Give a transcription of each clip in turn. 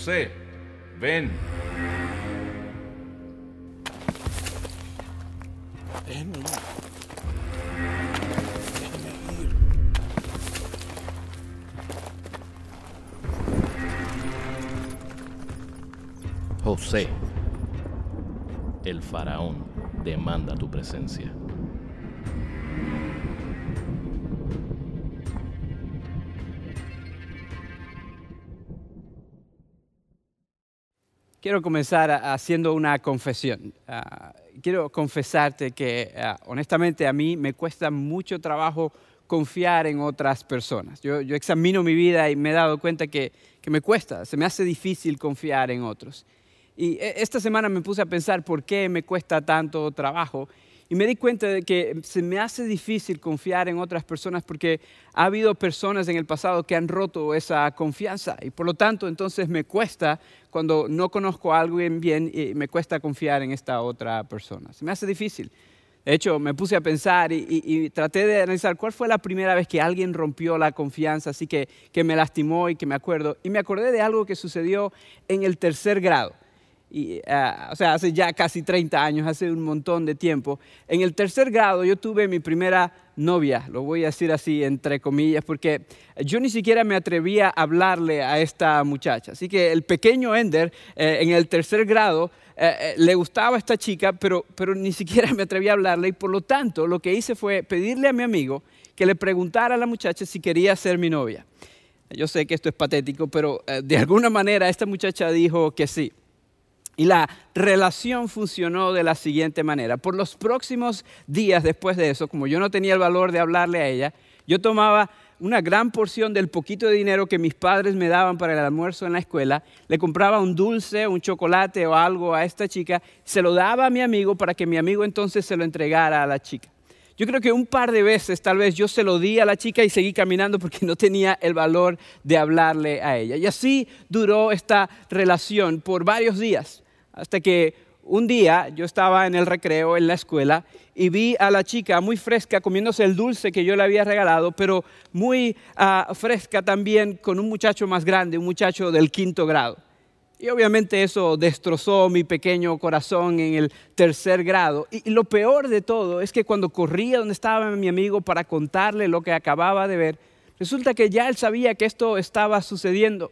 José, ven. Ir. José, el faraón demanda tu presencia. Quiero comenzar haciendo una confesión. Ah, quiero confesarte que ah, honestamente a mí me cuesta mucho trabajo confiar en otras personas. Yo, yo examino mi vida y me he dado cuenta que, que me cuesta, se me hace difícil confiar en otros. Y e- esta semana me puse a pensar por qué me cuesta tanto trabajo y me di cuenta de que se me hace difícil confiar en otras personas porque ha habido personas en el pasado que han roto esa confianza y por lo tanto entonces me cuesta cuando no conozco a alguien bien y me cuesta confiar en esta otra persona. Se me hace difícil. De hecho, me puse a pensar y, traté de analizar cuál fue la primera vez que alguien rompió la confianza, así que, que me lastimó y que me acuerdo. Y me acordé de algo que sucedió en el tercer grado ah, o sea, hace ya casi 30 años, hace un montón de tiempo. En el tercer grado yo tuve mi primera novia, lo voy a decir así entre comillas, porque yo ni siquiera me atrevía a hablarle a esta muchacha. Así que el pequeño Ender eh, en el tercer grado eh, eh, le gustaba a esta chica, pero, pero ni siquiera me atrevía a hablarle y por lo tanto lo que hice fue pedirle a mi amigo que le preguntara a la muchacha si quería ser mi novia. Yo sé que esto es patético, pero de alguna manera esta muchacha dijo que sí. Y la relación funcionó de la siguiente manera. Por los próximos días después de eso, como yo no tenía el valor de hablarle a ella, yo tomaba una gran porción del poquito de dinero que mis padres me daban para el almuerzo en la escuela, le compraba un dulce, un chocolate o algo a esta chica, se lo daba a mi amigo para que mi amigo entonces se lo entregara a la chica. Yo creo que un par de veces tal vez yo se lo di a la chica y seguí caminando porque no tenía el valor de hablarle a ella. Y así duró esta relación por varios días, hasta que un día yo estaba en el recreo en la escuela y vi a la chica muy fresca comiéndose el dulce que yo le había regalado, pero muy ah, fresca también con un muchacho más grande, un muchacho del quinto grado. Y obviamente eso destrozó mi pequeño corazón en el tercer grado. Y, lo peor de todo es que cuando corría donde estaba mi amigo para contarle lo que acababa de ver, resulta que ya él sabía que esto estaba sucediendo.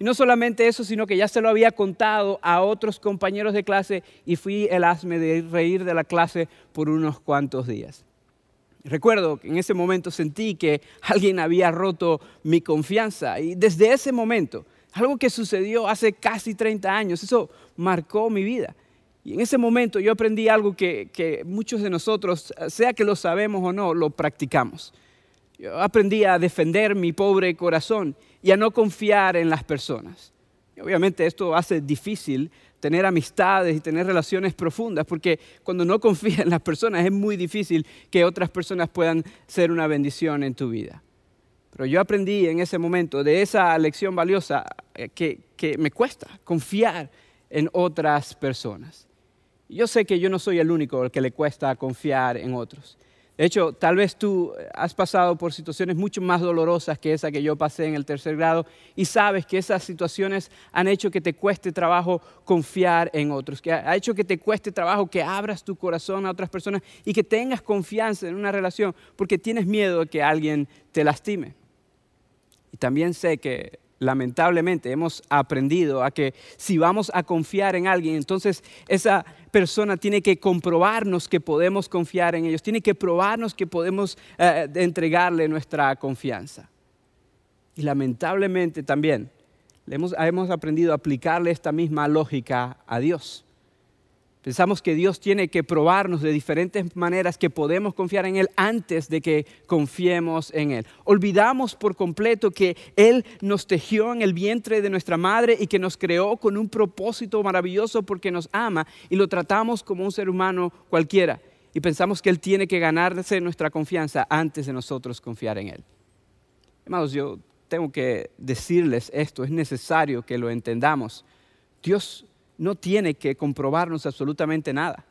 Y no solamente eso, sino que ya se lo había contado a otros compañeros de clase y fui el asme de reír de la clase por unos cuantos días. Recuerdo que en ese momento sentí que alguien había roto mi confianza y desde ese momento, algo que sucedió hace casi 30 años, eso marcó mi vida. Y en ese momento yo aprendí algo que, que muchos de nosotros, sea que lo sabemos o no, lo practicamos. Yo aprendí a defender mi pobre corazón y a no confiar en las personas. Y obviamente esto hace difícil tener amistades y tener relaciones profundas, porque cuando no confías en las personas es muy difícil que otras personas puedan ser una bendición en tu vida. Pero yo aprendí en ese momento de esa lección valiosa eh, que, que me cuesta confiar en otras personas. Yo sé que yo no soy el único al que le cuesta confiar en otros. De hecho, tal vez tú has pasado por situaciones mucho más dolorosas que esa que yo pasé en el tercer grado y sabes que esas situaciones han hecho que te cueste trabajo confiar en otros, que ha hecho que te cueste trabajo que abras tu corazón a otras personas y que tengas confianza en una relación porque tienes miedo de que alguien te lastime. Y también sé que lamentablemente hemos aprendido a que si vamos a confiar en alguien, entonces esa persona tiene que comprobarnos que podemos confiar en ellos, tiene que probarnos que podemos eh, entregarle nuestra confianza. Y lamentablemente también hemos, hemos aprendido a aplicarle esta misma lógica a Dios. Pensamos que Dios tiene que probarnos de diferentes maneras que podemos confiar en Él antes de que confiemos en Él. Olvidamos por completo que Él nos tejió en el vientre de nuestra madre y que nos creó con un propósito maravilloso porque nos ama y lo tratamos como un ser humano cualquiera. Y pensamos que Él tiene que ganarse nuestra confianza antes de nosotros confiar en Él. Hermanos, yo tengo que decirles esto, es necesario que lo entendamos. Dios no tiene que comprobarnos absolutamente nada.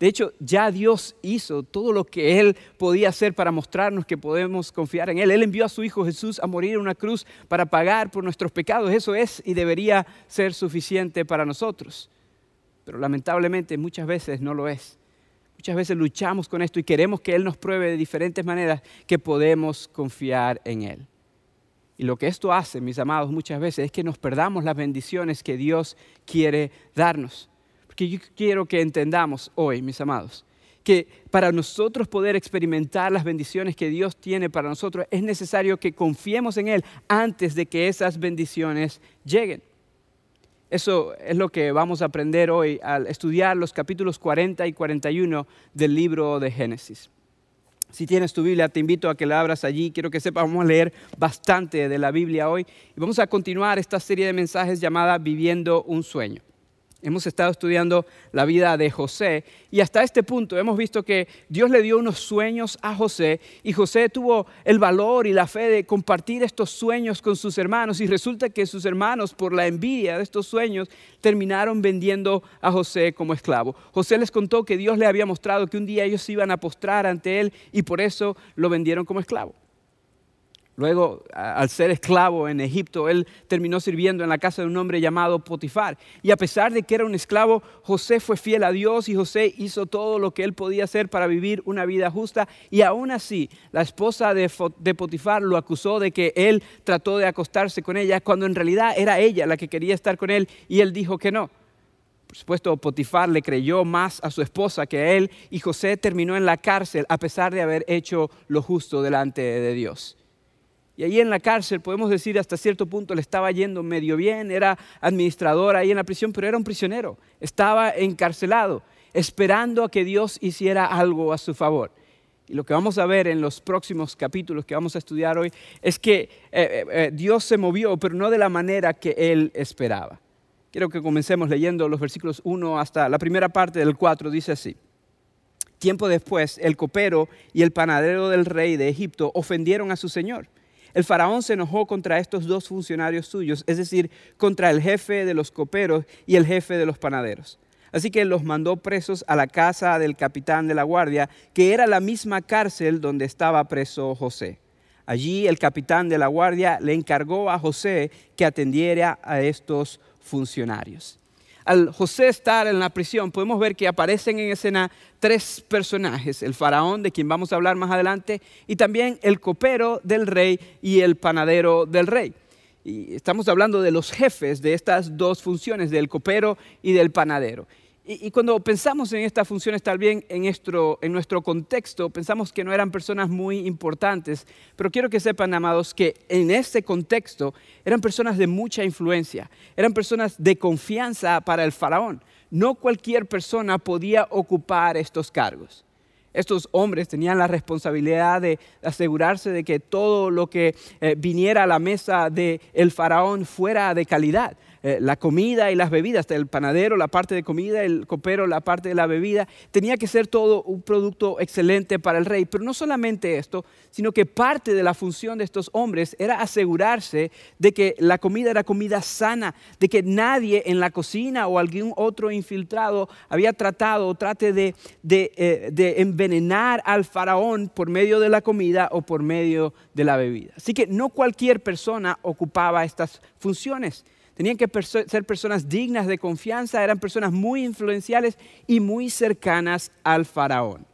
De hecho, ya Dios hizo todo lo que Él podía hacer para mostrarnos que podemos confiar en Él. Él envió a su Hijo Jesús a morir en una cruz para pagar por nuestros pecados. Eso es y debería ser suficiente para nosotros. Pero lamentablemente muchas veces no lo es. Muchas veces luchamos con esto y queremos que Él nos pruebe de diferentes maneras que podemos confiar en Él. Y lo que esto hace, mis amados, muchas veces es que nos perdamos las bendiciones que Dios quiere darnos. Porque yo quiero que entendamos hoy, mis amados, que para nosotros poder experimentar las bendiciones que Dios tiene para nosotros es necesario que confiemos en Él antes de que esas bendiciones lleguen. Eso es lo que vamos a aprender hoy al estudiar los capítulos 40 y 41 del libro de Génesis. Si tienes tu Biblia, te invito a que la abras allí. Quiero que sepas, vamos a leer bastante de la Biblia hoy y vamos a continuar esta serie de mensajes llamada Viviendo un sueño. Hemos estado estudiando la vida de José y hasta este punto hemos visto que Dios le dio unos sueños a José y José tuvo el valor y la fe de compartir estos sueños con sus hermanos y resulta que sus hermanos por la envidia de estos sueños terminaron vendiendo a José como esclavo. José les contó que Dios le había mostrado que un día ellos iban a postrar ante él y por eso lo vendieron como esclavo. Luego, al ser esclavo en Egipto, él terminó sirviendo en la casa de un hombre llamado Potifar. Y a pesar de que era un esclavo, José fue fiel a Dios y José hizo todo lo que él podía hacer para vivir una vida justa. Y aún así, la esposa de, Potifar lo acusó de que él trató de acostarse con ella, cuando en realidad era ella la que quería estar con él y él dijo que no. Por supuesto, Potifar le creyó más a su esposa que a él y José terminó en la cárcel a pesar de haber hecho lo justo delante de Dios. Y ahí en la cárcel, podemos decir, hasta cierto punto le estaba yendo medio bien, era administrador ahí en la prisión, pero era un prisionero, estaba encarcelado, esperando a que Dios hiciera algo a su favor. Y lo que vamos a ver en los próximos capítulos que vamos a estudiar hoy es que eh, eh, eh, Dios se movió, pero no de la manera que él esperaba. Quiero que comencemos leyendo los versículos 1 hasta la primera parte del 4, dice así. Tiempo después, el copero y el panadero del rey de Egipto ofendieron a su señor el faraón se enojó contra estos dos funcionarios suyos, es decir, contra el jefe de los coperos y el jefe de los panaderos. Así que los mandó presos a la casa del capitán de la guardia, que era la misma cárcel donde estaba preso José. Allí el capitán de la guardia le encargó a José que atendiera a estos funcionarios al José estar en la prisión, podemos ver que aparecen en escena tres personajes, el faraón, de quien vamos a hablar más adelante, y también el copero del rey y el panadero del rey. Y estamos hablando de los jefes de estas dos funciones, del copero y del panadero. Y, cuando pensamos en estas funciones, tal bien en nuestro, en nuestro contexto, pensamos que no eran personas muy importantes, pero quiero que sepan, amados, que en ese contexto eran personas de mucha influencia, eran personas de confianza para el faraón. No cualquier persona podía ocupar estos cargos. Estos hombres tenían la responsabilidad de asegurarse de que todo lo que eh, viniera a la mesa del el faraón fuera de calidad. Eh, la comida y las bebidas, el panadero, la parte de comida, el copero, la parte de la bebida. Tenía que ser todo un producto excelente para el rey. Pero no solamente esto, sino que parte de la función de estos hombres era asegurarse de que la comida era comida sana, de que nadie en la cocina o algún otro infiltrado había tratado o trate de, eh, de envenenar al faraón por medio de la comida o por medio de la bebida. Así que no cualquier persona ocupaba estas funciones. Tenían que ser personas dignas de confianza, eran personas muy influenciales y muy cercanas al faraón.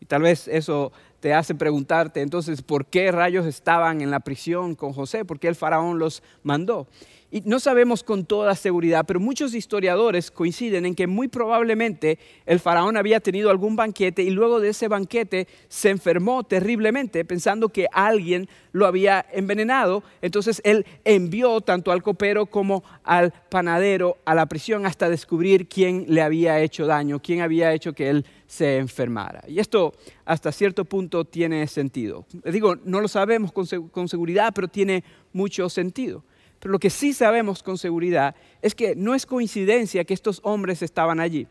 Y tal vez eso te hace preguntarte entonces por qué rayos estaban en la prisión con José, por qué el faraón los mandó. Y no sabemos con toda seguridad, pero muchos historiadores coinciden en que muy probablemente el faraón había tenido algún banquete y luego de ese banquete se enfermó terriblemente pensando que alguien lo había envenenado. Entonces él envió tanto al copero como al panadero a la prisión hasta descubrir quién le había hecho daño, quién había hecho que él se enfermara. Y esto hasta cierto punto tiene sentido. Les digo, no lo sabemos con seguridad, pero tiene mucho sentido. Pero lo que sí sabemos con seguridad es que no es coincidencia que estos hombres estaban allí.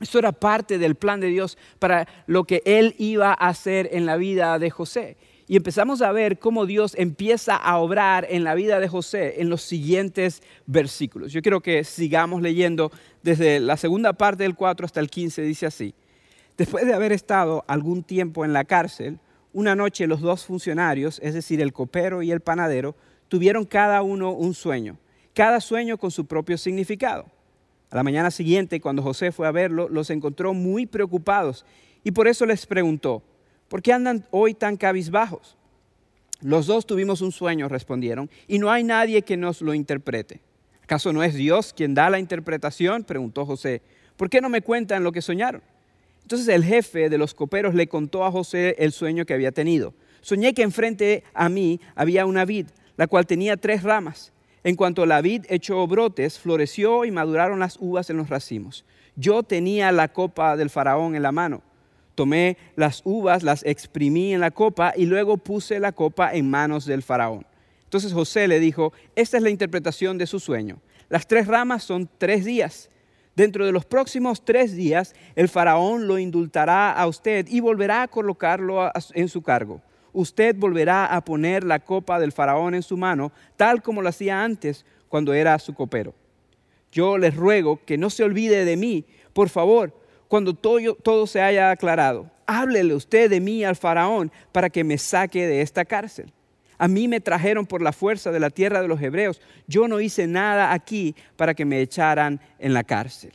Esto era parte del plan de Dios para lo que Él iba a hacer en la vida de José. Y empezamos a ver cómo Dios empieza a obrar en la vida de José en los siguientes versículos. Yo quiero que sigamos leyendo desde la segunda parte del 4 hasta el 15, dice así. Después de haber estado algún tiempo en la cárcel, una noche los dos funcionarios, es decir, el copero y el panadero, tuvieron cada uno un sueño, cada sueño con su propio significado. A la mañana siguiente, cuando José fue a verlo, los encontró muy preocupados y por eso les preguntó, ¿por qué andan hoy tan cabizbajos? Los dos tuvimos un sueño, respondieron, y no hay nadie que nos lo interprete. ¿Acaso no es Dios quien da la interpretación? preguntó José. ¿Por qué no me cuentan lo que soñaron? Entonces el jefe de los coperos le contó a José el sueño que había tenido. Soñé que enfrente a mí había una vid, la cual tenía tres ramas. En cuanto la vid echó brotes, floreció y maduraron las uvas en los racimos. Yo tenía la copa del faraón en la mano. Tomé las uvas, las exprimí en la copa y luego puse la copa en manos del faraón. Entonces José le dijo, esta es la interpretación de su sueño. Las tres ramas son tres días. Dentro de los próximos tres días, el faraón lo indultará a usted y volverá a colocarlo en su cargo. Usted volverá a poner la copa del faraón en su mano, tal como lo hacía antes cuando era su copero. Yo les ruego que no se olvide de mí, por favor, cuando todo, se haya aclarado. Háblele usted de mí al faraón para que me saque de esta cárcel. A mí me trajeron por la fuerza de la tierra de los hebreos. Yo no hice nada aquí para que me echaran en la cárcel.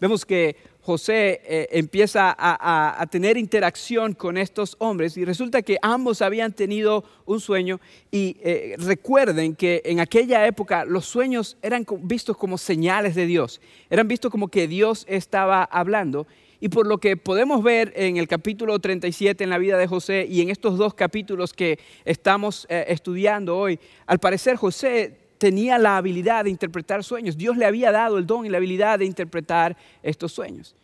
Vemos que José eh, empieza a, tener interacción con estos hombres y resulta que ambos habían tenido un sueño y eh, recuerden que en aquella época los sueños eran vistos como señales de Dios, eran vistos como que Dios estaba hablando y por lo que podemos ver en el capítulo 37 en la vida de José y en estos dos capítulos que estamos eh, estudiando hoy, al parecer José tenía la habilidad de interpretar sueños. Dios le había dado el don y la habilidad de interpretar estos sueños.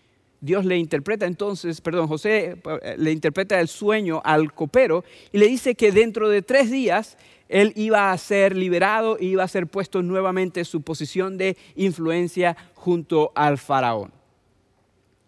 Dios le interpreta entonces, perdón, José eh, le interpreta el sueño al copero y le dice que dentro de tres días él iba a ser liberado y iba a ser puesto nuevamente en su posición de influencia junto al faraón.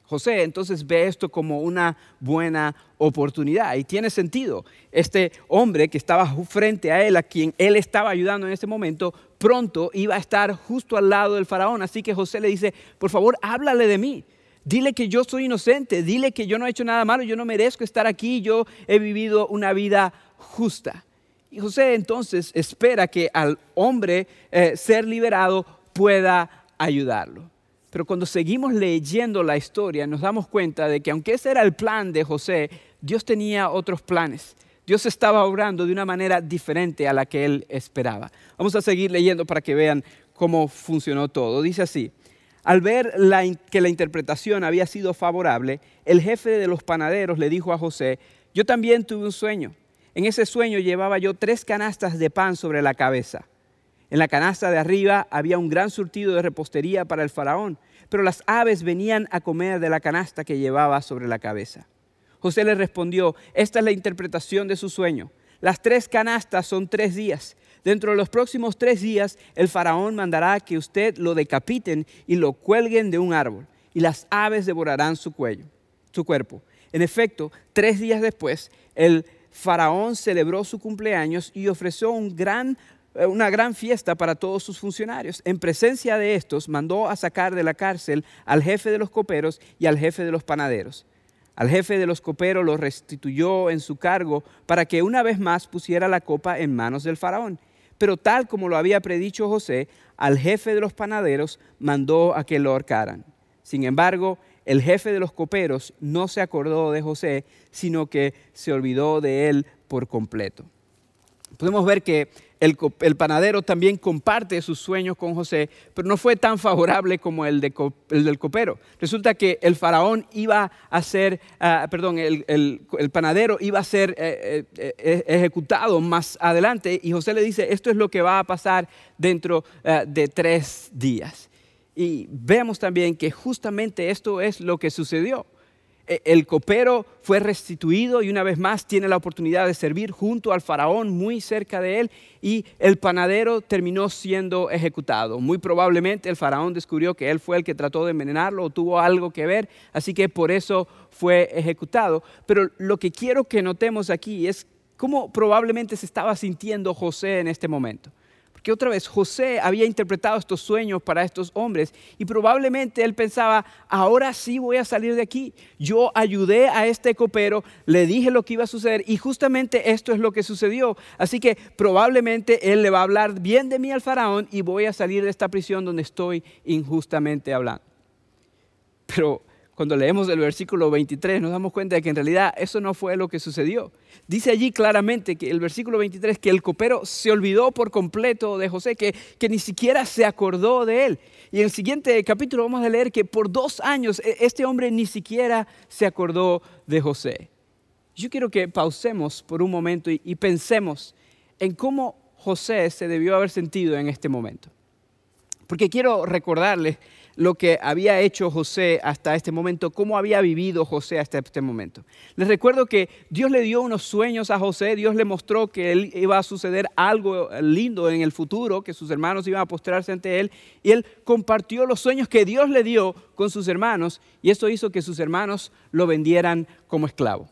José entonces ve esto como una buena oportunidad y tiene sentido. Este hombre que estaba frente a él, a quien él estaba ayudando en ese momento, pronto iba a estar justo al lado del faraón. Así que José le dice, por favor, háblale de mí. Dile que yo soy inocente, dile que yo no he hecho nada malo, yo no merezco estar aquí, yo he vivido una vida justa. Y José entonces espera que al hombre eh, ser liberado pueda ayudarlo. Pero cuando seguimos leyendo la historia nos damos cuenta de que aunque ese era el plan de José, Dios tenía otros planes. Dios estaba obrando de una manera diferente a la que él esperaba. Vamos a seguir leyendo para que vean cómo funcionó todo. Dice así, al ver que la interpretación había sido favorable, el jefe de los panaderos le dijo a José, yo también tuve un sueño. En ese sueño llevaba yo tres canastas de pan sobre la cabeza. En la canasta de arriba había un gran surtido de repostería para el faraón, pero las aves venían a comer de la canasta que llevaba sobre la cabeza. José le respondió, esta es la interpretación de su sueño. Las tres canastas son tres días. Dentro de los próximos tres días, el faraón mandará que usted lo decapiten y lo cuelguen de un árbol, y las aves devorarán su cuello, su cuerpo. En efecto, tres días después, el faraón celebró su cumpleaños y ofreció un gran una gran fiesta para todos sus funcionarios. En presencia de estos, mandó a sacar de la cárcel al jefe de los coperos y al jefe de los panaderos. Al jefe de los coperos lo restituyó en su cargo para que una vez más pusiera la copa en manos del faraón. Pero tal como lo había predicho José, al jefe de los panaderos mandó a que lo ahorcaran. Sin embargo, el jefe de los coperos no se acordó de José, sino que se olvidó de él por completo. Podemos ver que el, panadero también comparte sus sueños con José, pero no fue tan favorable como el, del copero. Resulta que el faraón iba a ser, ah, perdón, el, panadero iba a ser eh, eh, eh, ejecutado más adelante y José le dice, esto es lo que va a pasar dentro ah, de tres días. Y vemos también que justamente esto es lo que sucedió. E, el copero fue restituido y una vez más tiene la oportunidad de servir junto al faraón muy cerca de él y el panadero terminó siendo ejecutado. Muy probablemente el faraón descubrió que él fue el que trató de envenenarlo o tuvo algo que ver, así que por eso fue ejecutado. Pero lo que quiero que notemos aquí es cómo probablemente se estaba sintiendo José en este momento Porque otra vez José había interpretado estos sueños para estos hombres y probablemente él pensaba, ahora sí voy a salir de aquí. Yo ayudé a este copero, le dije lo que iba a suceder y justamente esto es lo que sucedió. Así que probablemente él le va a hablar bien de mí al faraón y voy a salir de esta prisión donde estoy injustamente hablando. Pero cuando leemos el versículo 23 nos damos cuenta de que en realidad eso no fue lo que sucedió. Dice allí claramente que el versículo 23 que el copero se olvidó por completo de José, que, que ni siquiera se acordó de él. Y en el siguiente capítulo vamos a leer que por dos años e, este hombre ni siquiera se acordó de José. Yo quiero que pausemos por un momento y, y pensemos en cómo José se debió haber sentido en este momento. Porque quiero recordarles lo que había hecho José hasta este momento, cómo había vivido José hasta este momento. Les recuerdo que Dios le dio unos sueños a José, Dios le mostró que iba a suceder algo lindo en el futuro, que sus hermanos iban a postrarse ante él, y él compartió los sueños que Dios le dio con sus hermanos, y esto hizo que sus hermanos lo vendieran como esclavo.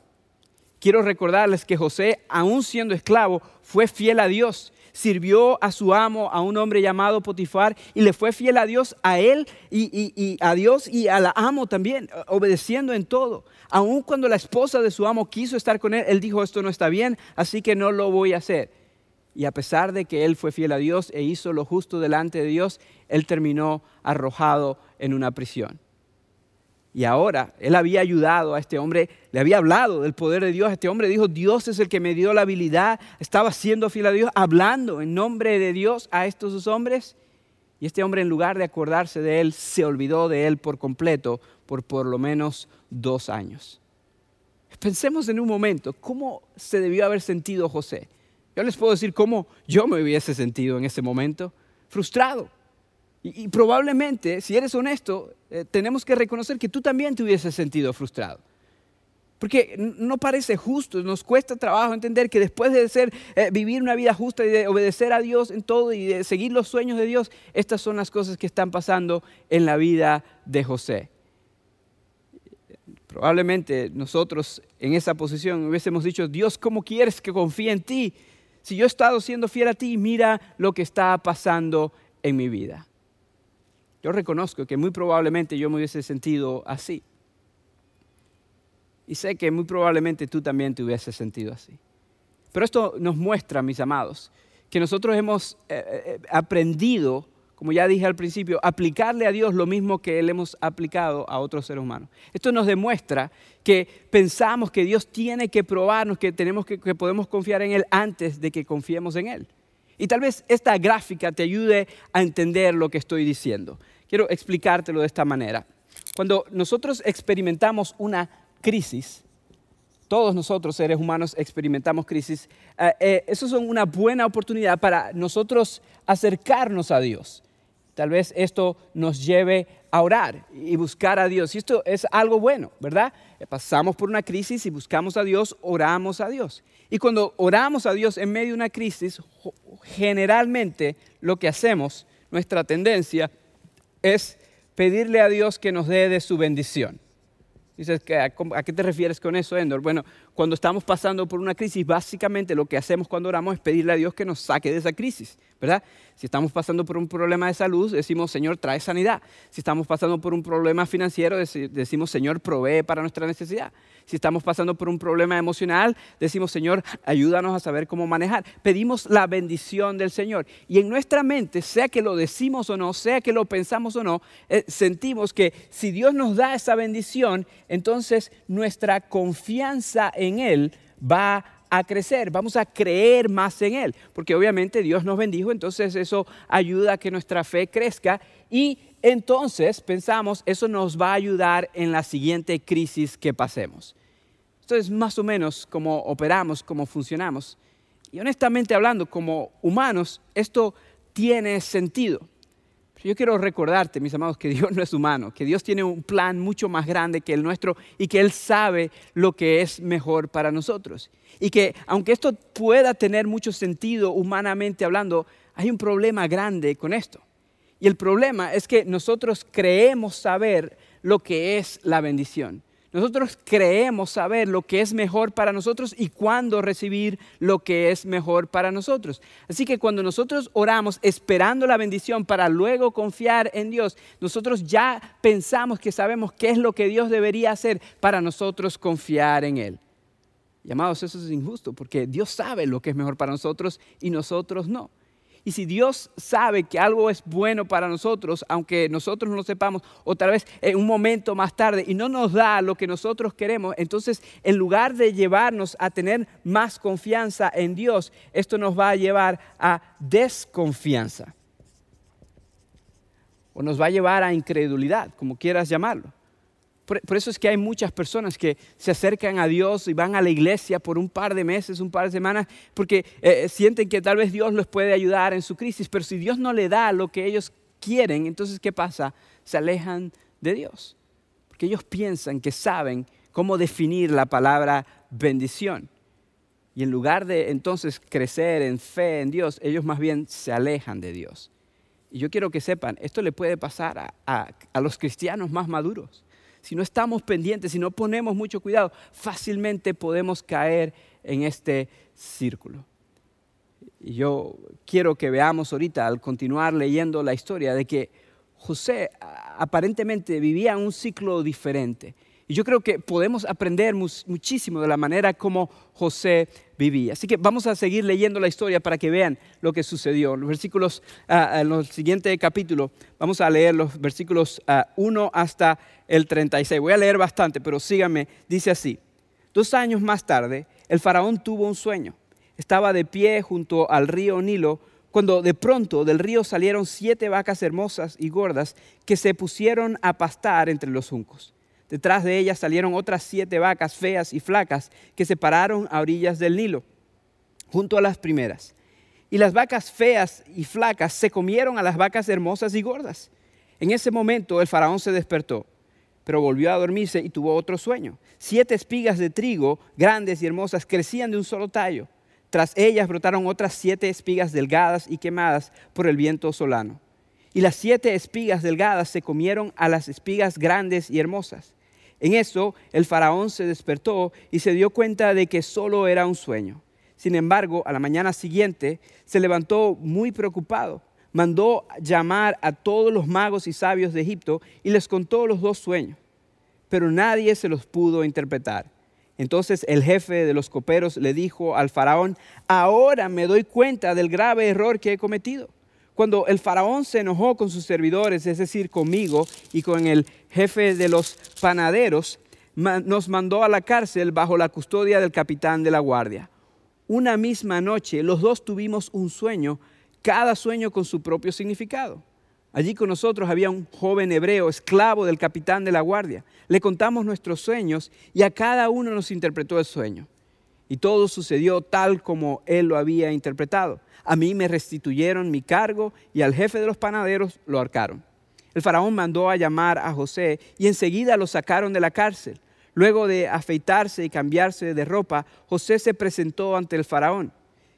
Quiero recordarles que José, aún siendo esclavo, fue fiel a Dios sirvió a su amo, a un hombre llamado Potifar, y le fue fiel a Dios, a él y, a Dios y a la amo también, obedeciendo en todo. Aun cuando la esposa de su amo quiso estar con él, él dijo, esto no está bien, así que no lo voy a hacer. Y a pesar de que él fue fiel a Dios e hizo lo justo delante de Dios, él terminó arrojado en una prisión. Y ahora él había ayudado a este hombre, le había hablado del poder de Dios. Este hombre dijo, Dios es el que me dio la habilidad, estaba siendo fiel a Dios, hablando en nombre de Dios a estos dos hombres. Y este hombre en lugar de acordarse de él, se olvidó de él por completo por por lo menos dos años. Pensemos en un momento, ¿cómo se debió haber sentido José? Yo les puedo decir cómo yo me hubiese sentido en ese momento, frustrado y, probablemente, si eres honesto, eh, tenemos que reconocer que tú también te hubieses sentido frustrado. Porque no parece justo, nos cuesta trabajo entender que después de eh, vivir una vida justa y de obedecer a Dios en todo y de seguir los sueños de Dios, estas son las cosas que están pasando en la vida de José. Probablemente nosotros en esa posición hubiésemos dicho, Dios, ¿cómo quieres que confíe en ti? Si yo he estado siendo fiel a ti, mira lo que está pasando en mi vida. Yo reconozco que muy probablemente yo me hubiese sentido así. Y sé que muy probablemente tú también te hubieses sentido así. Pero esto nos muestra, mis amados, que nosotros hemos eh, eh, aprendido, como ya dije al principio, aplicarle a Dios lo mismo que Él hemos aplicado a otros seres humanos. Esto nos demuestra que pensamos que Dios tiene que probarnos, que, tenemos que podemos confiar en Él antes de que confiemos en Él. Y tal vez esta gráfica te ayude a entender lo que estoy diciendo. Quiero explicártelo de esta manera. Cuando nosotros experimentamos una crisis, todos nosotros seres humanos experimentamos crisis, eh, eh, eso es una buena oportunidad para nosotros acercarnos a Dios. Tal vez esto nos lleve a orar y buscar a Dios. Y esto es algo bueno, ¿verdad? Pasamos por una crisis y buscamos a Dios, oramos a Dios. Y cuando oramos a Dios en medio de una crisis, generalmente lo que hacemos, nuestra tendencia, es pedirle a Dios que nos dé de su bendición. Dices, ¿a qué te refieres con eso, Endor? Bueno, cuando estamos pasando por una crisis, básicamente lo que hacemos cuando oramos es pedirle a Dios que nos saque de esa crisis, ¿verdad? Si estamos pasando por un problema de salud, decimos, Señor, trae sanidad. Si estamos pasando por un problema financiero, decimos, Señor, provee para nuestra necesidad. Si estamos pasando por un problema emocional, decimos, Señor, ayúdanos a saber cómo manejar. Pedimos la bendición del Señor. Y en nuestra mente, sea que lo decimos o no, sea que lo pensamos o no, eh, sentimos que si Dios nos da esa bendición, entonces nuestra confianza Él va a crecer, vamos a creer más en Él, porque obviamente Dios nos bendijo, entonces eso ayuda a que nuestra fe crezca y entonces pensamos, eso nos va a ayudar en la siguiente crisis que pasemos. Esto es más o menos como operamos, cómo funcionamos. Y honestamente hablando, como humanos, esto tiene sentido. Yo quiero recordarte, mis amados, que Dios no es humano, que Dios tiene un plan mucho más grande que el nuestro y que Él sabe lo que es mejor para nosotros. Y que aunque esto pueda tener mucho sentido humanamente hablando, hay un problema grande con esto. Y el problema es que nosotros creemos saber lo que es la bendición. Nosotros creemos saber lo que es mejor para nosotros y cuándo recibir lo que es mejor para nosotros. Así que cuando nosotros oramos esperando la bendición para luego confiar en Dios, nosotros ya pensamos que sabemos qué es lo que Dios debería hacer para nosotros confiar en Él. Y amados, eso es injusto porque Dios sabe lo que es mejor para nosotros y nosotros no. Y si Dios sabe que algo es bueno para nosotros, aunque nosotros no lo sepamos, o tal vez en un momento más tarde, y no nos da lo que nosotros queremos, entonces en lugar de llevarnos a tener más confianza en Dios, esto nos va a llevar a desconfianza. O nos va a llevar a incredulidad, como quieras llamarlo. Por, eso es que hay muchas personas que se acercan a Dios y van a la iglesia por un par de meses, un par de semanas, porque eh, sienten que tal vez Dios les puede ayudar en su crisis, pero si Dios no le da lo que ellos quieren, entonces ¿qué pasa? Se alejan de Dios, porque ellos piensan que saben cómo definir la palabra bendición. Y en lugar de entonces crecer en fe en Dios, ellos más bien se alejan de Dios. Y yo quiero que sepan, esto le puede pasar a los cristianos más maduros si no estamos pendientes, si no ponemos mucho cuidado, fácilmente podemos caer en este círculo. Y yo quiero que veamos ahorita, al continuar leyendo la historia, de que José aparentemente vivía un ciclo diferente. Y yo creo que podemos aprender muchísimo de la manera como José vivía. Así que vamos a seguir leyendo la historia para que vean lo que sucedió. Los versículos, ah, en el siguiente capítulo, vamos a leer los versículos 1 ah, hasta el 36. Voy a leer bastante, pero síganme. Dice así. Dos años más tarde, el faraón tuvo un sueño. Estaba de pie junto al río Nilo cuando de pronto del río salieron siete vacas hermosas y gordas que se pusieron a pastar entre los juncos. Detrás de ellas salieron otras siete vacas feas y flacas que se pararon a orillas del Nilo, junto a las primeras. Y las vacas feas y flacas se comieron a las vacas hermosas y gordas. En ese momento el faraón se despertó, pero volvió a dormirse y tuvo otro sueño. Siete espigas de trigo, grandes y hermosas, crecían de un solo tallo. Tras ellas brotaron otras siete espigas delgadas y quemadas por el viento solano. Y las siete espigas delgadas se comieron a las espigas grandes y hermosas. En eso el faraón se despertó y se dio cuenta de que solo era un sueño. Sin embargo, a la mañana siguiente se levantó muy preocupado. Mandó llamar a todos los magos y sabios de Egipto y les contó los dos sueños, pero nadie se los pudo interpretar. Entonces el jefe de los coperos le dijo al faraón, ahora me doy cuenta del grave error que he cometido cuando el faraón se enojó con sus servidores, es decir, conmigo y con el jefe de los panaderos, nos mandó a la cárcel bajo la custodia del capitán de la guardia. Una misma noche los dos tuvimos un sueño, cada sueño con su propio significado. Allí con nosotros había un joven hebreo, esclavo del capitán de la guardia. Le contamos nuestros sueños y a cada uno nos interpretó el sueño. Y todo sucedió tal como él lo había interpretado a mí me restituyeron mi cargo y al jefe de los panaderos lo arcaron. El faraón mandó a llamar a José y enseguida lo sacaron de la cárcel. Luego de afeitarse y cambiarse de ropa, José se presentó ante el faraón,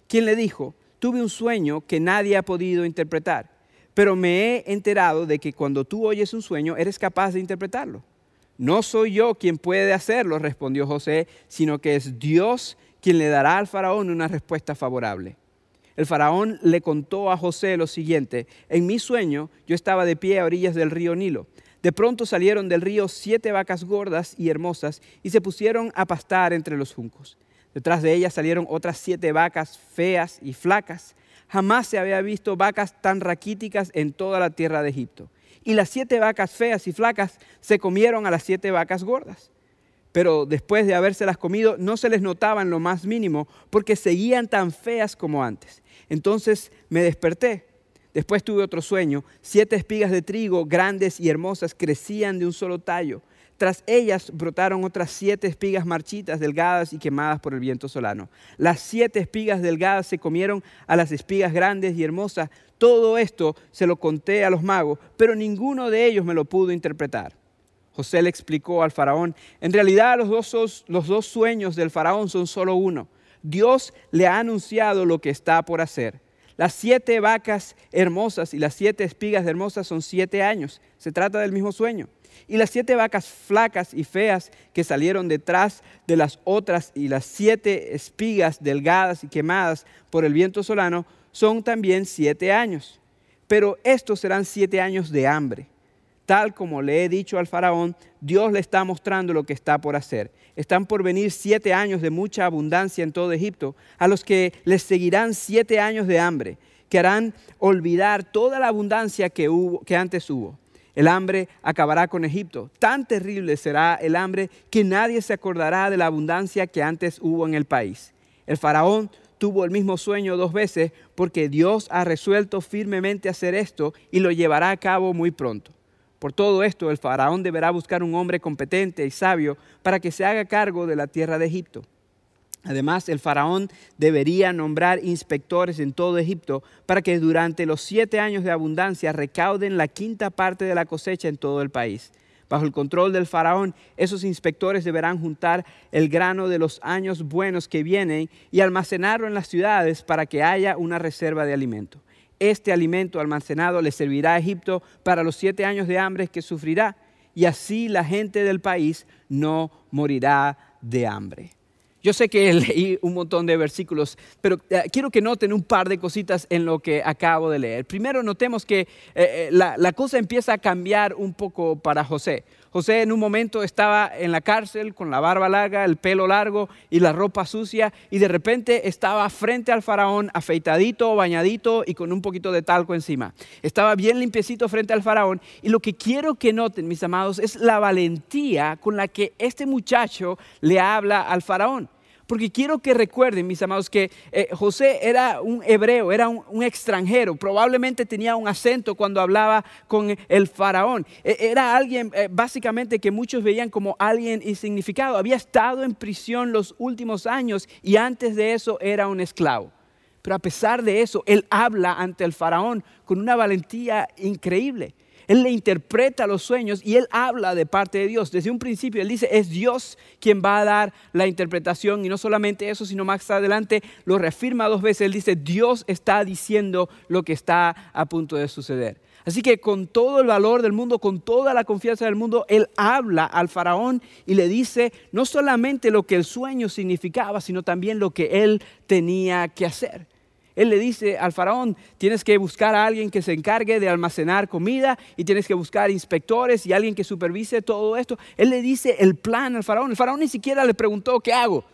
quien le dijo, tuve un sueño que nadie ha podido interpretar, pero me he enterado de que cuando tú oyes un sueño eres capaz de interpretarlo. No soy yo quien puede hacerlo, respondió José, sino que es Dios quien le dará al faraón una respuesta favorable. El faraón le contó a José lo siguiente, en mi sueño yo estaba de pie a orillas del río Nilo. De pronto salieron del río siete vacas gordas y hermosas y se pusieron a pastar entre los juncos. Detrás de ellas salieron otras siete vacas feas y flacas. Jamás se había visto vacas tan raquíticas en toda la tierra de Egipto. Y las siete vacas feas y flacas se comieron a las siete vacas gordas. Pero después de habérselas comido no se les notaba en lo más mínimo porque seguían tan feas como antes. Entonces me desperté. Después tuve otro sueño. Siete espigas de trigo grandes y hermosas crecían de un solo tallo. Tras ellas brotaron otras siete espigas marchitas, delgadas y quemadas por el viento solano. Las siete espigas delgadas se comieron a las espigas grandes y hermosas. Todo esto se lo conté a los magos, pero ninguno de ellos me lo pudo interpretar. José le explicó al faraón, en realidad los dos, los dos sueños del faraón son solo uno. Dios le ha anunciado lo que está por hacer. Las siete vacas hermosas y las siete espigas hermosas son siete años. Se trata del mismo sueño. Y las siete vacas flacas y feas que salieron detrás de las otras y las siete espigas delgadas y quemadas por el viento solano son también siete años. Pero estos serán siete años de hambre. Tal como le he dicho al faraón, Dios le está mostrando lo que está por hacer. Están por venir siete años de mucha abundancia en todo Egipto, a los que les seguirán siete años de hambre, que harán olvidar toda la abundancia que, hubo, que antes hubo. El hambre acabará con Egipto. Tan terrible será el hambre que nadie se acordará de la abundancia que antes hubo en el país. El faraón tuvo el mismo sueño dos veces porque Dios ha resuelto firmemente hacer esto y lo llevará a cabo muy pronto. Por todo esto, el faraón deberá buscar un hombre competente y sabio para que se haga cargo de la tierra de Egipto. Además, el faraón debería nombrar inspectores en todo Egipto para que durante los siete años de abundancia recauden la quinta parte de la cosecha en todo el país. Bajo el control del faraón, esos inspectores deberán juntar el grano de los años buenos que vienen y almacenarlo en las ciudades para que haya una reserva de alimento. Este alimento almacenado le servirá a Egipto para los siete años de hambre que sufrirá, y así la gente del país no morirá de hambre. Yo sé que leí un montón de versículos, pero eh, quiero que noten un par de cositas en lo que acabo de leer. Primero, notemos que eh, eh, la, la cosa empieza a cambiar un poco para José. José en un momento estaba en la cárcel con la barba larga, el pelo largo y la ropa sucia y de repente estaba frente al faraón afeitadito, bañadito y con un poquito de talco encima. Estaba bien limpiecito frente al faraón y lo que quiero que noten, mis amados, es la valentía con la que este muchacho le habla al faraón. Porque quiero que recuerden, mis amados, que eh, José era un hebreo, era un, extranjero. Probablemente tenía un acento cuando hablaba con el faraón. E, era alguien eh, básicamente que muchos veían como alguien insignificado. Había estado en prisión los últimos años y antes de eso era un esclavo. Pero a pesar de eso, él habla ante el faraón con una valentía increíble. Él le interpreta los sueños y él habla de parte de Dios. Desde un principio él dice, es Dios quien va a dar la interpretación y no solamente eso, sino más adelante lo reafirma dos veces. Él dice, Dios está diciendo lo que está a punto de suceder. Así que con todo el valor del mundo, con toda la confianza del mundo, él habla al faraón y le dice no solamente lo que el sueño significaba, sino también lo que él tenía que hacer. Él le dice al faraón, tienes que buscar a alguien que se encargue de almacenar comida y tienes que buscar inspectores y alguien que supervise todo esto. Él le dice el plan al faraón. El faraón ni siquiera le preguntó qué hago,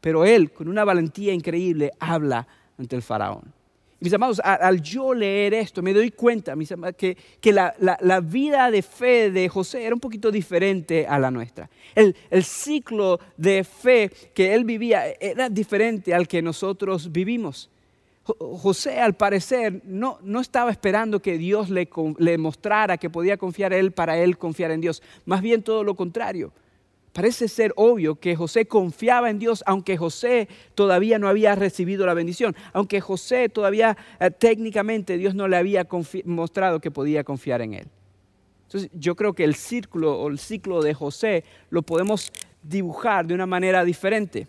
pero él con una valentía increíble habla ante el faraón. Mis amados, al yo leer esto me doy cuenta mis que, la, vida de fe de José era un poquito diferente a la nuestra. El, el ciclo de fe que él vivía era diferente al que nosotros vivimos. José al parecer no, no estaba esperando que Dios le, mostrara que podía confiar en él para él confiar en Dios. Más bien todo lo contrario. Parece ser obvio que José confiaba en Dios aunque José todavía no había recibido la bendición, aunque José todavía eh, técnicamente Dios no le había mostrado que podía confiar en él. Entonces yo creo que el círculo o el ciclo de José lo podemos dibujar de una manera diferente.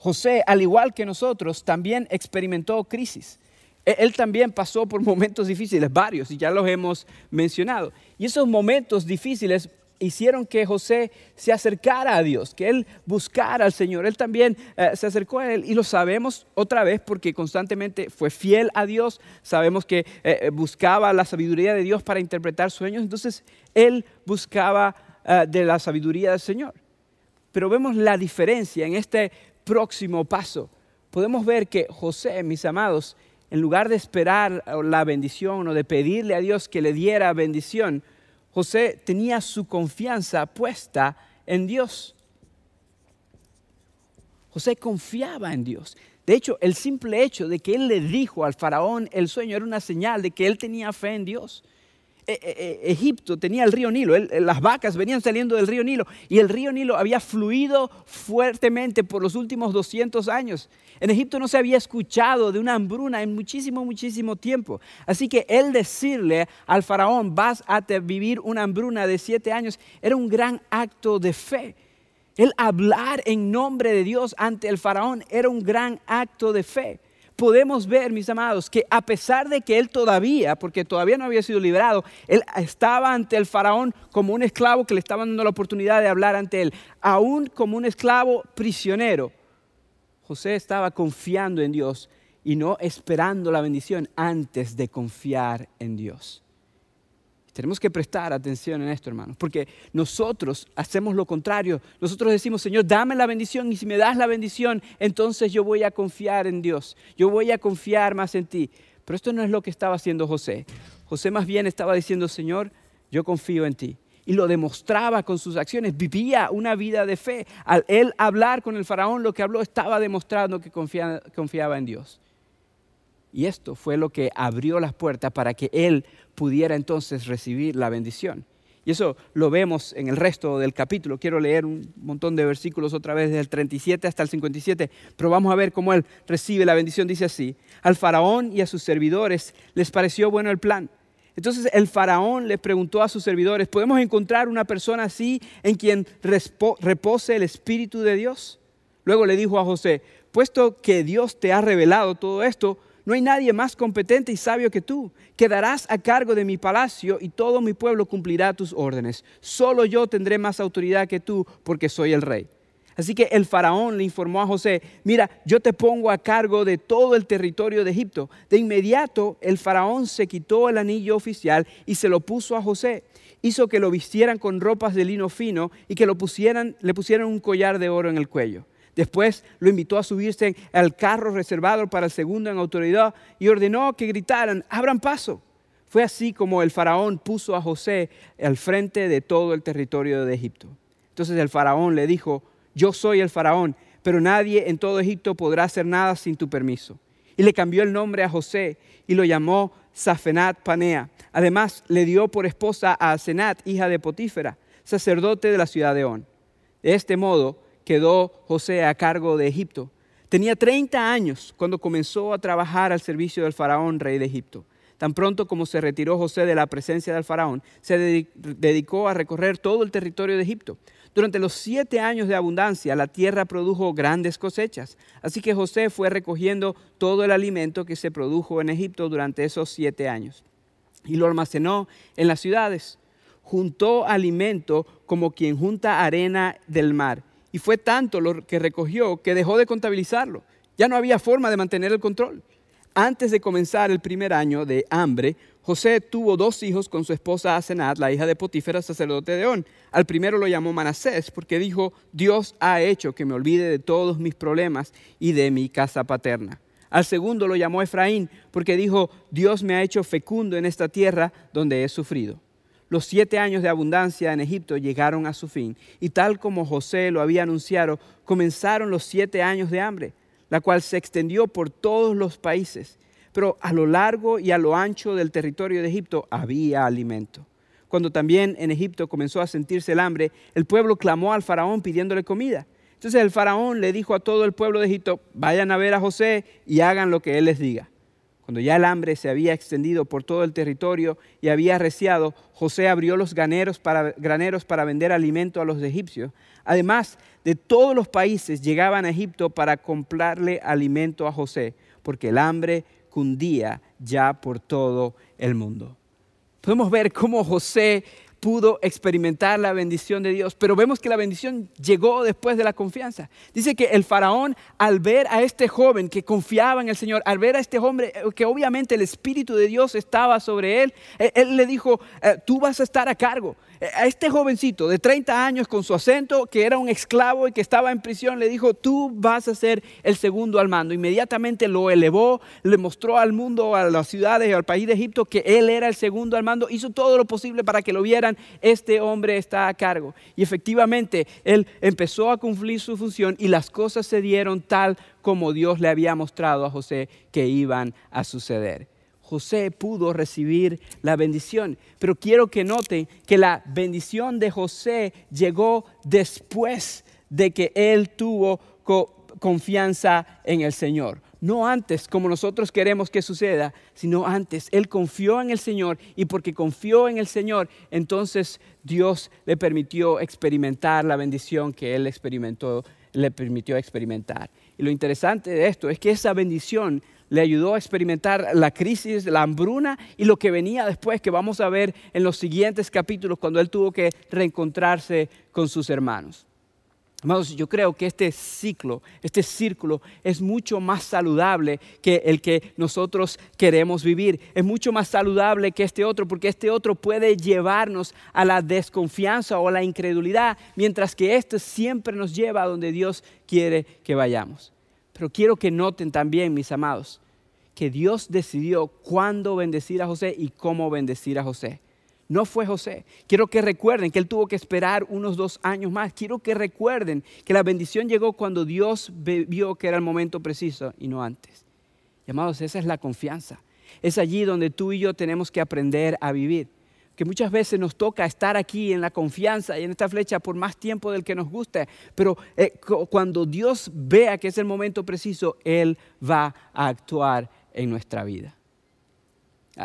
José, al igual que nosotros, también experimentó crisis. E-, él también pasó por momentos difíciles, varios, y ya los hemos mencionado. Y esos momentos difíciles hicieron que José se acercara a Dios, que él buscara al Señor. Él también eh, se acercó a Él y lo sabemos otra vez porque constantemente fue fiel a Dios. Sabemos que eh, eh, buscaba la sabiduría de Dios para interpretar sueños. Entonces, él buscaba de la sabiduría del Señor. Pero vemos la diferencia en este próximo paso. Podemos ver que José, mis amados, en lugar de esperar la bendición o de pedirle a Dios que le diera bendición, José tenía su confianza puesta en Dios. José confiaba en Dios. De hecho, el simple hecho de que él le dijo al faraón el sueño era una señal de que él tenía fe en Dios. E, e, e, Egipto tenía el río Nilo, las vacas venían saliendo del río Nilo y el río Nilo había fluido fuertemente por los últimos 200 años. En Egipto no se había escuchado de una hambruna en muchísimo, muchísimo tiempo. Así que él decirle al faraón, vas a vivir una hambruna de siete años, era un gran acto de fe. El hablar en nombre de Dios ante el faraón era un gran acto de fe. Podemos ver, mis amados, que a pesar de que él todavía, porque todavía no había sido liberado, él estaba ante el faraón como un esclavo que le estaba dando la oportunidad de hablar ante él, aún como un esclavo prisionero. José estaba confiando en Dios y no esperando la bendición antes de confiar en Dios. Tenemos que prestar atención en esto, hermanos, porque nosotros hacemos lo contrario. Nosotros decimos, Señor, dame la bendición y si me das la bendición, entonces yo voy a confiar en Dios. Yo voy a confiar más en ti. Pero esto no es lo que estaba haciendo José. José más bien estaba diciendo, Señor, yo confío en ti. Y lo demostraba con sus acciones, vivía una vida de fe. Al él hablar con el faraón, lo que habló estaba demostrando que confiaba, confiaba en Dios. Y esto fue lo que abrió las puertas para que él pudiera entonces recibir la bendición. Y eso lo vemos en el resto del capítulo. Quiero leer un montón de versículos otra vez desde el 37 hasta el 57, pero vamos a ver cómo él recibe la bendición. Dice así, al faraón y a sus servidores les pareció bueno el plan. Entonces el faraón le preguntó a sus servidores, ¿podemos encontrar una persona así en quien repose el Espíritu de Dios? Luego le dijo a José, puesto que Dios te ha revelado todo esto, no hay nadie más competente y sabio que tú. Quedarás a cargo de mi palacio y todo mi pueblo cumplirá tus órdenes. Solo yo tendré más autoridad que tú porque soy el rey. Así que el faraón le informó a José, mira, yo te pongo a cargo de todo el territorio de Egipto. De inmediato el faraón se quitó el anillo oficial y se lo puso a José. Hizo que lo vistieran con ropas de lino fino y que lo pusieran, le pusieran un collar de oro en el cuello. Después lo invitó a subirse al carro reservado para el segundo en autoridad y ordenó que gritaran, abran paso. Fue así como el faraón puso a José al frente de todo el territorio de Egipto. Entonces el faraón le dijo, yo soy el faraón, pero nadie en todo Egipto podrá hacer nada sin tu permiso. Y le cambió el nombre a José y lo llamó Safenat Panea. Además le dio por esposa a Asenat, hija de Potífera, sacerdote de la ciudad de On. De este modo, quedó José a cargo de Egipto. Tenía 30 años cuando comenzó a trabajar al servicio del faraón, rey de Egipto. Tan pronto como se retiró José de la presencia del faraón, se dedicó a recorrer todo el territorio de Egipto. Durante los siete años de abundancia, la tierra produjo grandes cosechas. Así que José fue recogiendo todo el alimento que se produjo en Egipto durante esos siete años y lo almacenó en las ciudades. Juntó alimento como quien junta arena del mar y fue tanto lo que recogió que dejó de contabilizarlo. Ya no había forma de mantener el control. Antes de comenzar el primer año de hambre, José tuvo dos hijos con su esposa Asenat, la hija de Potífera, sacerdote de On. Al primero lo llamó Manasés porque dijo, Dios ha hecho que me olvide de todos mis problemas y de mi casa paterna. Al segundo lo llamó Efraín porque dijo, Dios me ha hecho fecundo en esta tierra donde he sufrido. Los siete años de abundancia en Egipto llegaron a su fin, y tal como José lo había anunciado, comenzaron los siete años de hambre, la cual se extendió por todos los países. Pero a lo largo y a lo ancho del territorio de Egipto había alimento. Cuando también en Egipto comenzó a sentirse el hambre, el pueblo clamó al faraón pidiéndole comida. Entonces el faraón le dijo a todo el pueblo de Egipto, vayan a ver a José y hagan lo que él les diga. Cuando ya el hambre se había extendido por todo el territorio y había arreciado, José abrió los graneros para, graneros para vender alimento a los egipcios. Además, de todos los países llegaban a Egipto para comprarle alimento a José, porque el hambre cundía ya por todo el mundo. Podemos ver cómo José pudo experimentar la bendición de Dios, pero vemos que la bendición llegó después de la confianza. Dice que el faraón al ver a este joven que confiaba en el Señor, al ver a este hombre eh, que obviamente el Espíritu de Dios estaba sobre él, eh, él, le dijo, eh, tú vas a estar a cargo a este jovencito de 30 años con su acento, que era un esclavo y que estaba en prisión, le dijo, tú vas a ser el segundo al mando. Inmediatamente lo elevó, le mostró al mundo, a las ciudades y al país de Egipto que él era el segundo al mando, hizo todo lo posible para que lo vieran, este hombre está a cargo. Y efectivamente, él empezó a cumplir su función y las cosas se dieron tal como Dios le había mostrado a José que iban a suceder. José pudo recibir la bendición. Pero quiero que noten que la bendición de José llegó después de que él tuvo confianza en el Señor. No antes, como nosotros queremos que suceda, sino antes. Él confió en el Señor y porque confió en el Señor, entonces Dios le permitió experimentar la bendición que él experimentó, le permitió experimentar. Y lo interesante de esto es que esa bendición le ayudó a experimentar la crisis, la hambruna y lo que venía después, que vamos a ver en los siguientes capítulos cuando él tuvo que reencontrarse con sus hermanos. Amados, yo creo que este ciclo, este círculo es mucho más saludable que el que nosotros queremos vivir. Es mucho más saludable que este otro, porque este otro puede llevarnos a la desconfianza o a la incredulidad, mientras que este siempre nos lleva a donde Dios quiere que vayamos. Pero quiero que noten también, mis amados, que Dios decidió cuándo bendecir a José y cómo bendecir a José. No fue José. Quiero que recuerden que él tuvo que esperar unos dos años más. Quiero que recuerden que la bendición llegó cuando Dios vio que era el momento preciso y no antes. Llamados, esa es la confianza. Es allí donde tú y yo tenemos que aprender a vivir. Que muchas veces nos toca estar aquí en la confianza y en esta flecha por más tiempo del que nos guste, pero eh, cuando Dios vea que es el momento preciso, Él va a actuar en nuestra vida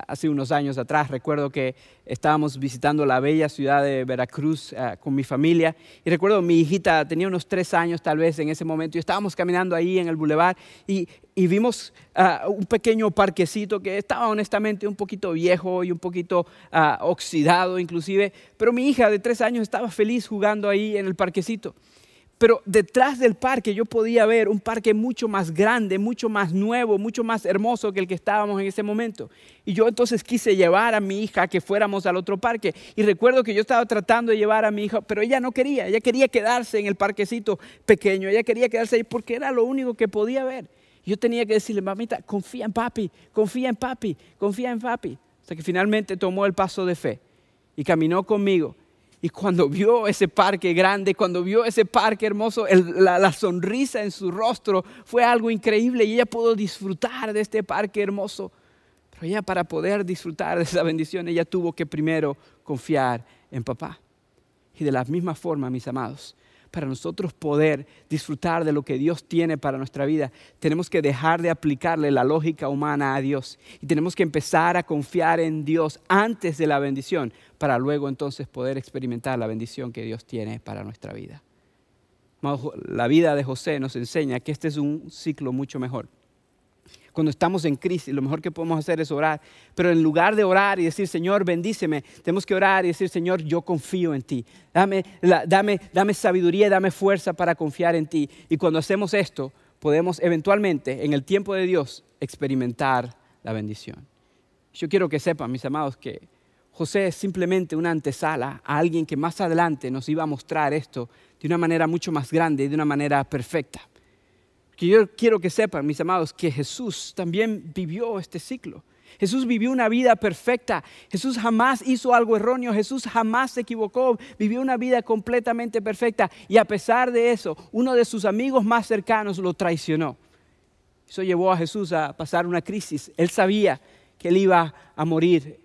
hace unos años atrás. Recuerdo que estábamos visitando la bella ciudad de Veracruz eh, con mi familia y recuerdo mi hijita tenía unos tres años tal vez en ese momento y estábamos caminando ahí en el bulevar y, vimos ah, un pequeño parquecito que estaba honestamente un poquito viejo y un poquito ah, oxidado inclusive, pero mi hija de tres años estaba feliz jugando ahí en el parquecito. Pero detrás del parque yo podía ver un parque mucho más grande, mucho más nuevo, mucho más hermoso que el que estábamos en ese momento. Y yo entonces quise llevar a mi hija que fuéramos al otro parque. Y recuerdo que yo estaba tratando de llevar a mi hija, pero ella no quería. Ella quería quedarse en el parquecito pequeño. Ella quería quedarse ahí porque era lo único que podía ver. Yo tenía que decirle, mamita, confía en papi, confía en papi, confía en papi. Hasta que finalmente tomó el paso de fe y caminó conmigo y cuando vio ese parque grande, cuando vio ese parque hermoso, la, sonrisa en su rostro fue algo increíble y ella pudo disfrutar de este parque hermoso. Pero ella para poder disfrutar de esa bendición, ella tuvo que primero confiar en papá. Y de la misma forma, mis amados, para nosotros poder disfrutar de lo que Dios tiene para nuestra vida, tenemos que dejar de aplicarle la lógica humana a Dios y tenemos que empezar a confiar en Dios antes de la bendición para luego entonces poder experimentar la bendición que Dios tiene para nuestra vida. La vida de José nos enseña que este es un ciclo mucho mejor cuando estamos en crisis, lo mejor que podemos hacer es orar. Pero en lugar de orar y decir, Señor, bendíceme, tenemos que orar y decir, Señor, yo confío en ti. Dame, dame, dame sabiduría dame fuerza para confiar en ti. Y cuando hacemos esto, podemos eventualmente, en el tiempo de Dios, experimentar la bendición. Yo quiero que sepan, mis amados, que José es simplemente una antesala a alguien que más adelante nos iba a mostrar esto de una manera mucho más grande y de una manera perfecta que yo quiero que sepan, mis amados, que Jesús también vivió este ciclo. Jesús vivió una vida perfecta. Jesús jamás hizo algo erróneo. Jesús jamás se equivocó. Vivió una vida completamente perfecta. Y a pesar de eso, uno de sus amigos más cercanos lo traicionó. Eso llevó a Jesús a pasar una crisis. Él sabía que él iba a morir.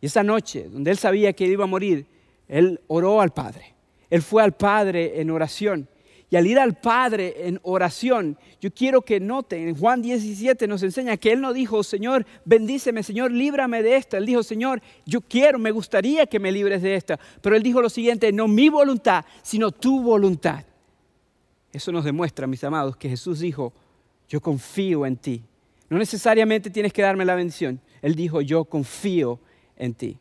Y esa noche, donde él sabía que él iba a morir, él oró al Padre. Él fue al Padre en oración. Y al ir al Padre en oración, yo quiero que noten, en Juan 17 nos enseña que Él no dijo, Señor, bendíceme, Señor, líbrame de esta. Él dijo, Señor, yo quiero, me gustaría que me libres de esta. Pero Él dijo lo siguiente, no mi voluntad, sino tu voluntad. Eso nos demuestra, mis amados, que Jesús dijo, yo confío en ti. No necesariamente tienes que darme la bendición. Él dijo, yo confío en ti.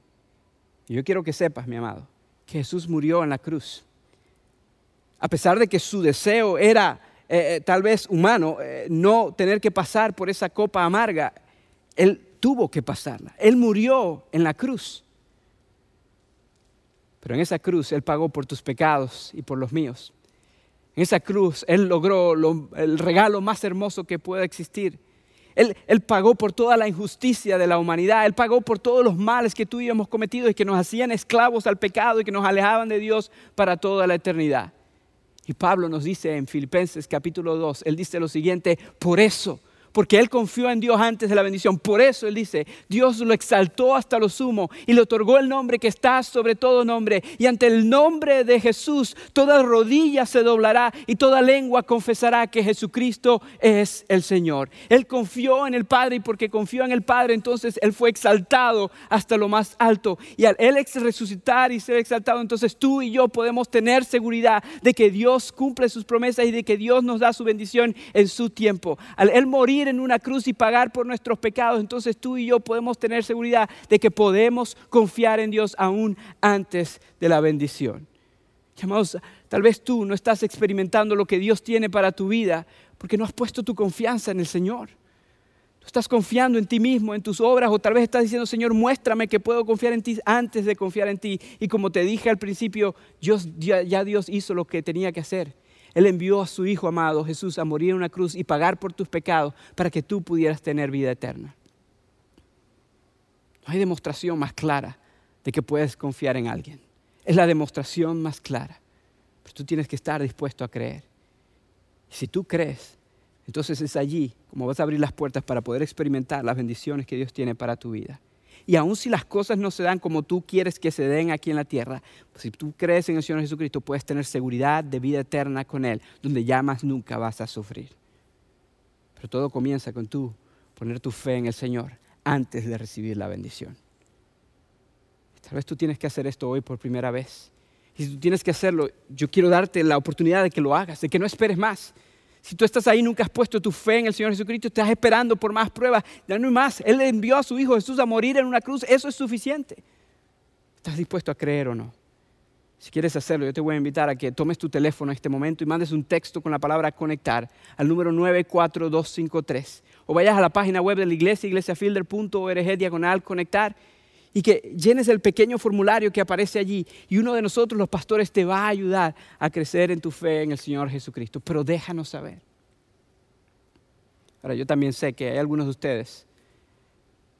Y yo quiero que sepas, mi amado, que Jesús murió en la cruz a pesar de que su deseo era eh, eh, tal vez humano, eh, no tener que pasar por esa copa amarga, Él tuvo que pasarla. Él murió en la cruz. Pero en esa cruz Él pagó por tus pecados y por los míos. En esa cruz Él logró el regalo más hermoso que pueda existir. Él, pagó por toda la injusticia de la humanidad. Él pagó por todos los males que tú y hemos cometido y que nos hacían esclavos al pecado y que nos alejaban de Dios para toda la eternidad. Y Pablo nos dice en Filipenses capítulo 2, él dice lo siguiente, por eso porque él confió en Dios antes de la bendición. Por eso él dice, Dios lo exaltó hasta lo sumo y le otorgó el nombre que está sobre todo nombre. Y ante el nombre de Jesús, toda rodilla se doblará y toda lengua confesará que Jesucristo es el Señor. Él confió en el Padre y porque confió en el Padre, entonces él fue exaltado hasta lo más alto. Y al él resucitar y ser exaltado, entonces tú y yo podemos tener seguridad de que Dios cumple sus promesas y de que Dios nos da su bendición en su tiempo. Al él morir en una cruz y pagar por nuestros pecados, entonces tú y yo podemos tener seguridad de que podemos confiar en Dios aún antes de la bendición. Amados, tal vez tú no estás experimentando lo que Dios tiene para tu vida porque no has puesto tu confianza en el Señor. Tú estás confiando en ti mismo, en tus obras, o tal vez estás diciendo, Señor, muéstrame que puedo confiar en ti antes de confiar en ti. Y como te dije al principio, Dios, ya Dios hizo lo que tenía que hacer. Él envió a su Hijo amado Jesús a morir en una cruz y pagar por tus pecados para que tú pudieras tener vida eterna. No hay demostración más clara de que puedes confiar en alguien. Es la demostración más clara. Pero tú tienes que estar dispuesto a creer. Y si tú crees, entonces es allí como vas a abrir las puertas para poder experimentar las bendiciones que Dios tiene para tu vida. Y aun si las cosas no se dan como tú quieres que se den aquí en la tierra, si tú crees en el Señor Jesucristo, puedes tener seguridad de vida eterna con Él, donde ya más nunca vas a sufrir. Pero todo comienza con tú poner tu fe en el Señor antes de recibir la bendición. Tal vez tú tienes que hacer esto hoy por primera vez. Y si tú tienes que hacerlo, yo quiero darte la oportunidad de que lo hagas, de que no esperes más. Si tú estás ahí, nunca has puesto tu fe en el Señor Jesucristo, estás esperando por más pruebas, ya no hay más. Él envió a su Hijo Jesús a morir en una cruz, eso es suficiente. ¿Estás dispuesto a creer o no? Si quieres hacerlo, yo te voy a invitar a que tomes tu teléfono en este momento y mandes un texto con la palabra conectar al número 94253. O vayas a la página web de la iglesia, iglesiafielder.org, diagonal conectar y que llenes el pequeño formulario que aparece allí y uno de nosotros, los pastores, te va a ayudar a crecer en tu fe en el Señor Jesucristo. Pero déjanos saber. Ahora, yo también sé que hay algunos de ustedes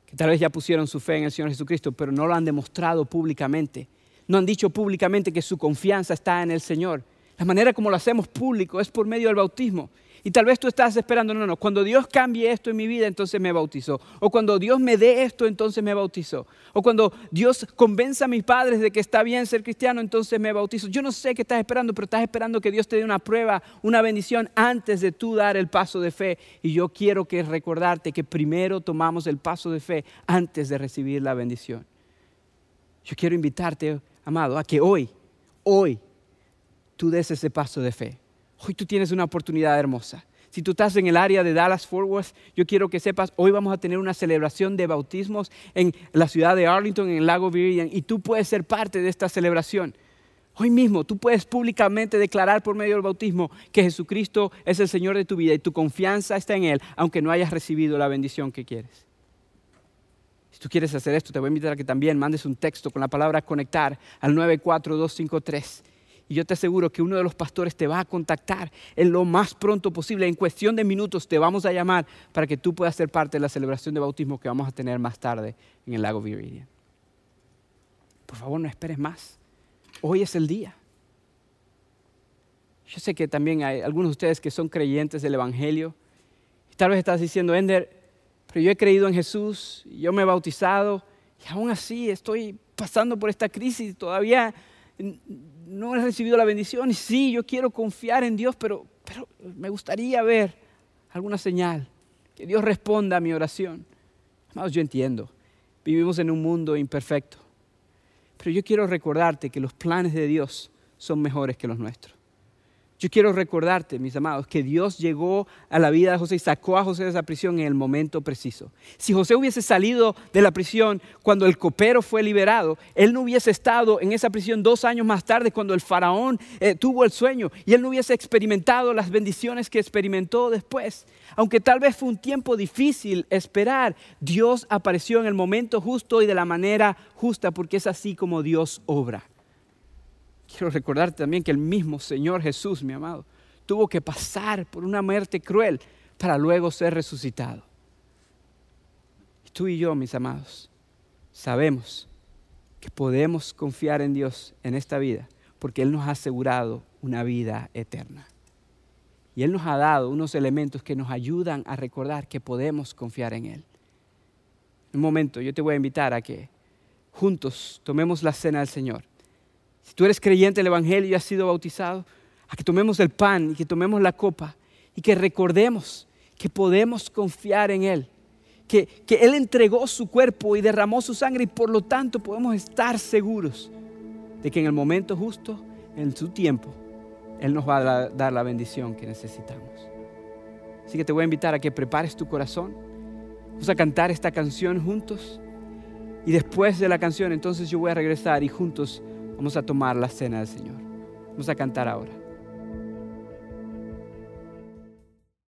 que tal vez ya pusieron su fe en el Señor Jesucristo, pero no lo han demostrado públicamente. No han dicho públicamente que su confianza está en el Señor. La manera como lo hacemos público es por medio del bautismo. Y tal vez tú estás esperando, no, no, cuando Dios cambie esto en mi vida, entonces me bautizó. O cuando Dios me dé esto, entonces me bautizó. O cuando Dios convenza a mis padres de que está bien ser cristiano, entonces me bautizo. Yo no sé qué estás esperando, pero estás esperando que Dios te dé una prueba, una bendición antes de tú dar el paso de fe. Y yo quiero que recordarte que primero tomamos el paso de fe antes de recibir la bendición. Yo quiero invitarte, amado, a que hoy, hoy, tú des ese paso de fe. Hoy tú tienes una oportunidad hermosa. Si tú estás en el área de Dallas Fort Worth, yo quiero que sepas, hoy vamos a tener una celebración de bautismos en la ciudad de Arlington, en el lago Viridian, y tú puedes ser parte de esta celebración. Hoy mismo tú puedes públicamente declarar por medio del bautismo que Jesucristo es el Señor de tu vida y tu confianza está en Él, aunque no hayas recibido la bendición que quieres. Si tú quieres hacer esto, te voy a invitar a que también mandes un texto con la palabra conectar al 94253 y yo te aseguro que uno de los pastores te va a contactar en lo más pronto posible. En cuestión de minutos te vamos a llamar para que tú puedas ser parte de la celebración de bautismo que vamos a tener más tarde en el lago Viridian. Por favor, no esperes más. Hoy es el día. Yo sé que también hay algunos de ustedes que son creyentes del Evangelio. Y tal vez estás diciendo, Ender, pero yo he creído en Jesús, yo me he bautizado y aún así estoy pasando por esta crisis todavía no he recibido la bendición y sí, yo quiero confiar en Dios, pero, pero me gustaría ver alguna señal, que Dios responda a mi oración. Amados, yo entiendo, vivimos en un mundo imperfecto, pero yo quiero recordarte que los planes de Dios son mejores que los nuestros. Yo quiero recordarte, mis amados, que Dios llegó a la vida de José y sacó a José de esa prisión en el momento preciso. Si José hubiese salido de la prisión cuando el copero fue liberado, él no hubiese estado en esa prisión dos años más tarde cuando el faraón eh, tuvo el sueño y él no hubiese experimentado las bendiciones que experimentó después. Aunque tal vez fue un tiempo difícil esperar, Dios apareció en el momento justo y de la manera justa porque es así como Dios obra. Quiero recordarte también que el mismo Señor Jesús, mi amado, tuvo que pasar por una muerte cruel para luego ser resucitado. Tú y yo, mis amados, sabemos que podemos confiar en Dios en esta vida porque Él nos ha asegurado una vida eterna. Y Él nos ha dado unos elementos que nos ayudan a recordar que podemos confiar en Él. Un momento, yo te voy a invitar a que juntos tomemos la cena del Señor si tú eres creyente del Evangelio y has sido bautizado, a que tomemos el pan y que tomemos la copa y que recordemos que podemos confiar en Él, que, que Él entregó su cuerpo y derramó su sangre y por lo tanto podemos estar seguros de que en el momento justo, en su tiempo, Él nos va a dar la bendición que necesitamos. Así que te voy a invitar a que prepares tu corazón. Vamos a cantar esta canción juntos. Y después de la canción, entonces yo voy a regresar y juntos Vamos a tomar la cena del Señor. Vamos a cantar ahora.